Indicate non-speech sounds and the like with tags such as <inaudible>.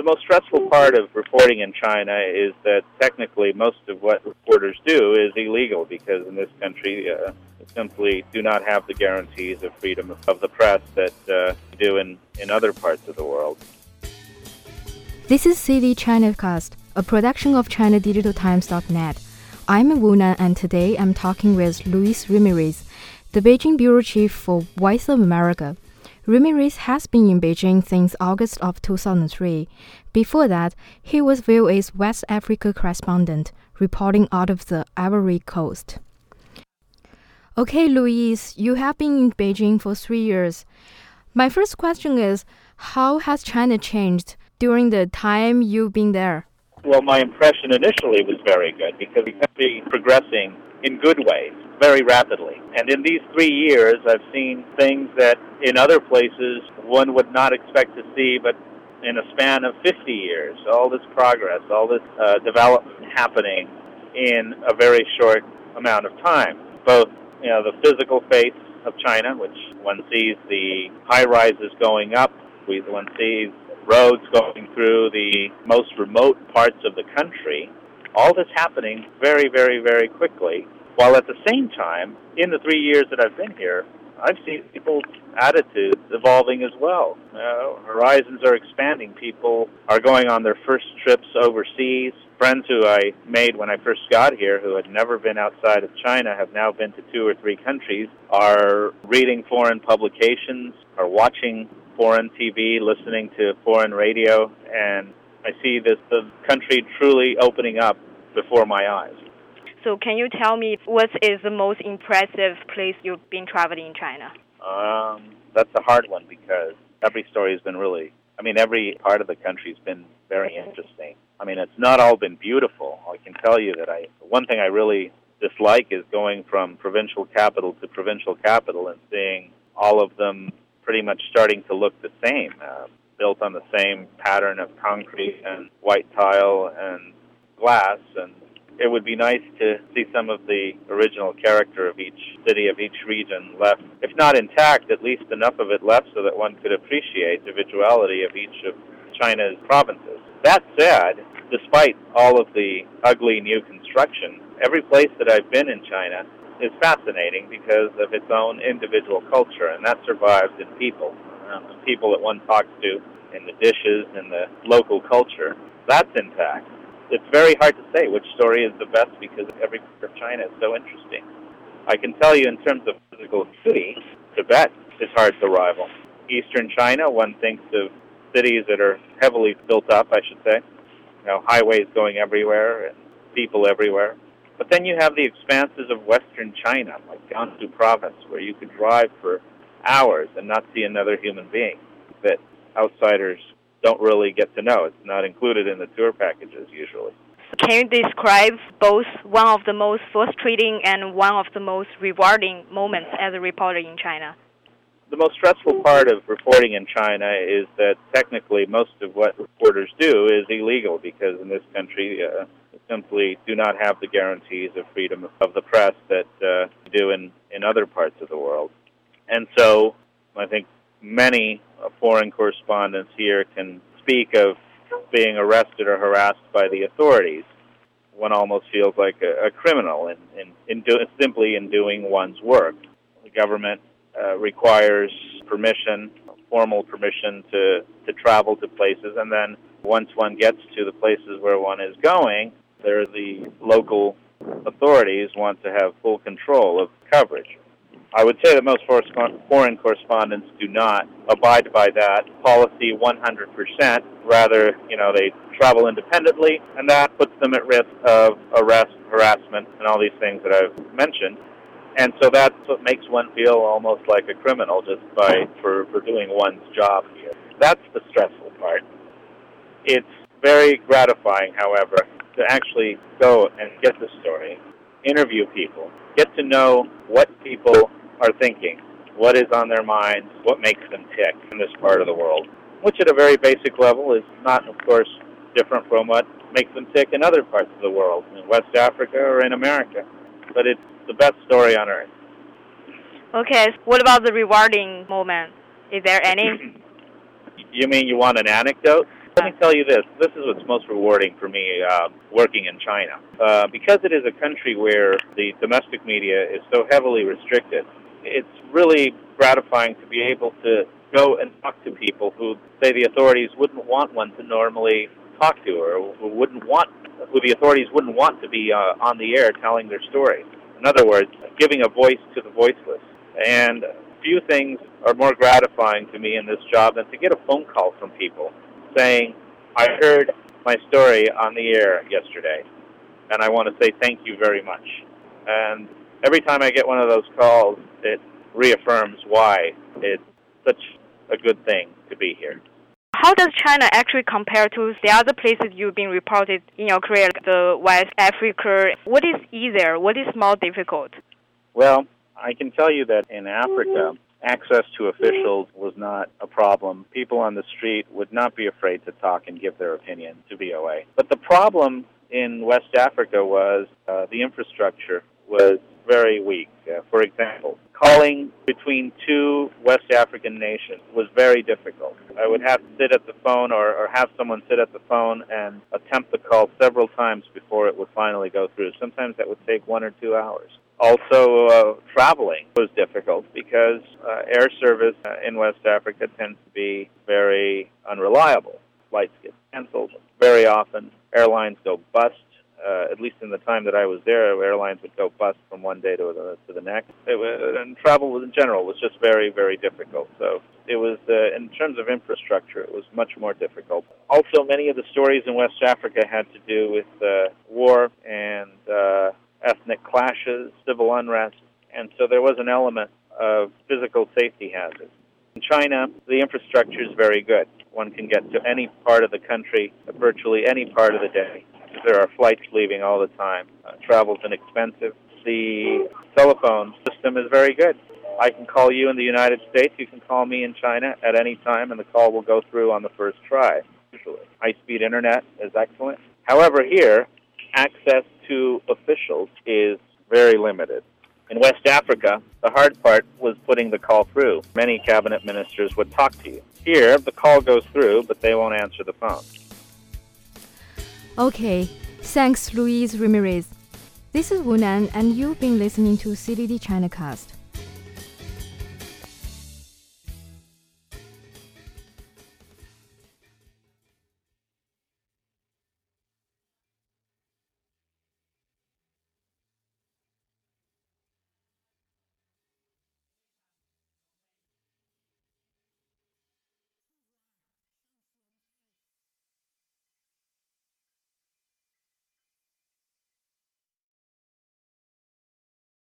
The most stressful part of reporting in China is that technically most of what reporters do is illegal because in this country uh, simply do not have the guarantees of freedom of the press that uh, do in, in other parts of the world. This is CD Chinacast, a production of ChinaDigitalTimes.net. I'm Wuna, and today I'm talking with Luis Ramirez, the Beijing bureau chief for Voice of America. Ramirez has been in Beijing since August of 2003. Before that, he was VOA's West Africa correspondent, reporting out of the Ivory Coast. Okay, Luis, you have been in Beijing for three years. My first question is How has China changed during the time you've been there? Well, my impression initially was very good because we have been progressing in good ways very rapidly. And in these three years, I've seen things that in other places one would not expect to see, but in a span of 50 years, all this progress, all this uh, development happening in a very short amount of time. Both, you know, the physical face of China, which one sees the high rises going up, one sees roads going through the most remote parts of the country, all this happening very, very, very quickly while at the same time, in the three years that I've been here, I've seen people's attitudes evolving as well. Uh, horizons are expanding. People are going on their first trips overseas. Friends who I made when I first got here, who had never been outside of China, have now been to two or three countries, are reading foreign publications, are watching foreign TV, listening to foreign radio, and I see this the country truly opening up before my eyes. So can you tell me what is the most impressive place you've been traveling in China? Um, that's a hard one because every story has been really, I mean, every part of the country has been very interesting. I mean, it's not all been beautiful. I can tell you that I, one thing I really dislike is going from provincial capital to provincial capital and seeing all of them pretty much starting to look the same, uh, built on the same pattern of concrete and white tile and glass and it would be nice to see some of the original character of each city, of each region left, if not intact, at least enough of it left so that one could appreciate the individuality of each of China's provinces. That said, despite all of the ugly new construction, every place that I've been in China is fascinating because of its own individual culture, and that survives in people. Um, the people that one talks to, in the dishes, in the local culture, that's intact it's very hard to say which story is the best because every part of China is so interesting. I can tell you in terms of physical city, Tibet is hard to rival. Eastern China, one thinks of cities that are heavily built up, I should say. You know, highways going everywhere and people everywhere. But then you have the expanses of Western China, like Gansu province, where you could drive for hours and not see another human being that outsiders don't really get to know. It's not included in the tour packages usually. Can you describe both one of the most frustrating and one of the most rewarding moments as a reporter in China? The most stressful part of reporting in China is that technically most of what reporters do is illegal because in this country uh, simply do not have the guarantees of freedom of the press that uh, do in, in other parts of the world. And so I think many foreign correspondents here can speak of being arrested or harassed by the authorities. One almost feels like a, a criminal in, in, in do, simply in doing one's work. The government uh, requires permission, formal permission to, to travel to places, and then once one gets to the places where one is going, there the local authorities want to have full control of coverage. I would say that most foreign correspondents do not abide by that policy 100%. Rather, you know, they travel independently, and that puts them at risk of arrest, harassment, and all these things that I've mentioned. And so that's what makes one feel almost like a criminal just by for, for doing one's job here. That's the stressful part. It's very gratifying, however, to actually go and get the story, interview people, get to know what people are thinking, what is on their minds, what makes them tick in this part of the world, which at a very basic level is not, of course, different from what makes them tick in other parts of the world, in West Africa or in America. But it's the best story on earth. Okay, what about the rewarding moment? Is there any? <clears throat> you mean you want an anecdote? Let me tell you this. This is what's most rewarding for me uh, working in China. Uh, because it is a country where the domestic media is so heavily restricted, it's really gratifying to be able to go and talk to people who say the authorities wouldn't want one to normally talk to or who wouldn't want who the authorities wouldn't want to be uh, on the air telling their story. In other words, giving a voice to the voiceless. And few things are more gratifying to me in this job than to get a phone call from people saying, I heard my story on the air yesterday, and I want to say thank you very much. And every time I get one of those calls, it reaffirms why it's such a good thing to be here. How does China actually compare to the other places you've been reported in your career, the West Africa? What is easier? What is more difficult? Well, I can tell you that in Africa, access to officials was not a problem. People on the street would not be afraid to talk and give their opinion to VOA. But the problem in West Africa was uh, the infrastructure was very weak. Uh, for example, calling between two West African nations was very difficult. I would have to sit at the phone or, or have someone sit at the phone and attempt the call several times before it would finally go through. Sometimes that would take one or two hours. Also, uh, traveling was difficult because uh, air service uh, in West Africa tends to be very unreliable. Flights get canceled very often. Airlines go bust. Uh, at least in the time that I was there, airlines would go bust from one day to the, to the next. It was, and travel in general was just very, very difficult. So it was, uh, in terms of infrastructure, it was much more difficult. Also, many of the stories in West Africa had to do with uh, war and uh, ethnic clashes, civil unrest, and so there was an element of physical safety hazards. In China, the infrastructure is very good. One can get to any part of the country virtually any part of the day. There are flights leaving all the time. Uh, travel's inexpensive. The telephone system is very good. I can call you in the United States. You can call me in China at any time, and the call will go through on the first try. Usually, high-speed internet is excellent. However, here access to officials is very limited. In West Africa, the hard part was putting the call through. Many cabinet ministers would talk to you. Here, the call goes through, but they won't answer the phone. Okay, thanks, Luis Ramirez. This is Wunan, and you've been listening to CDT ChinaCast.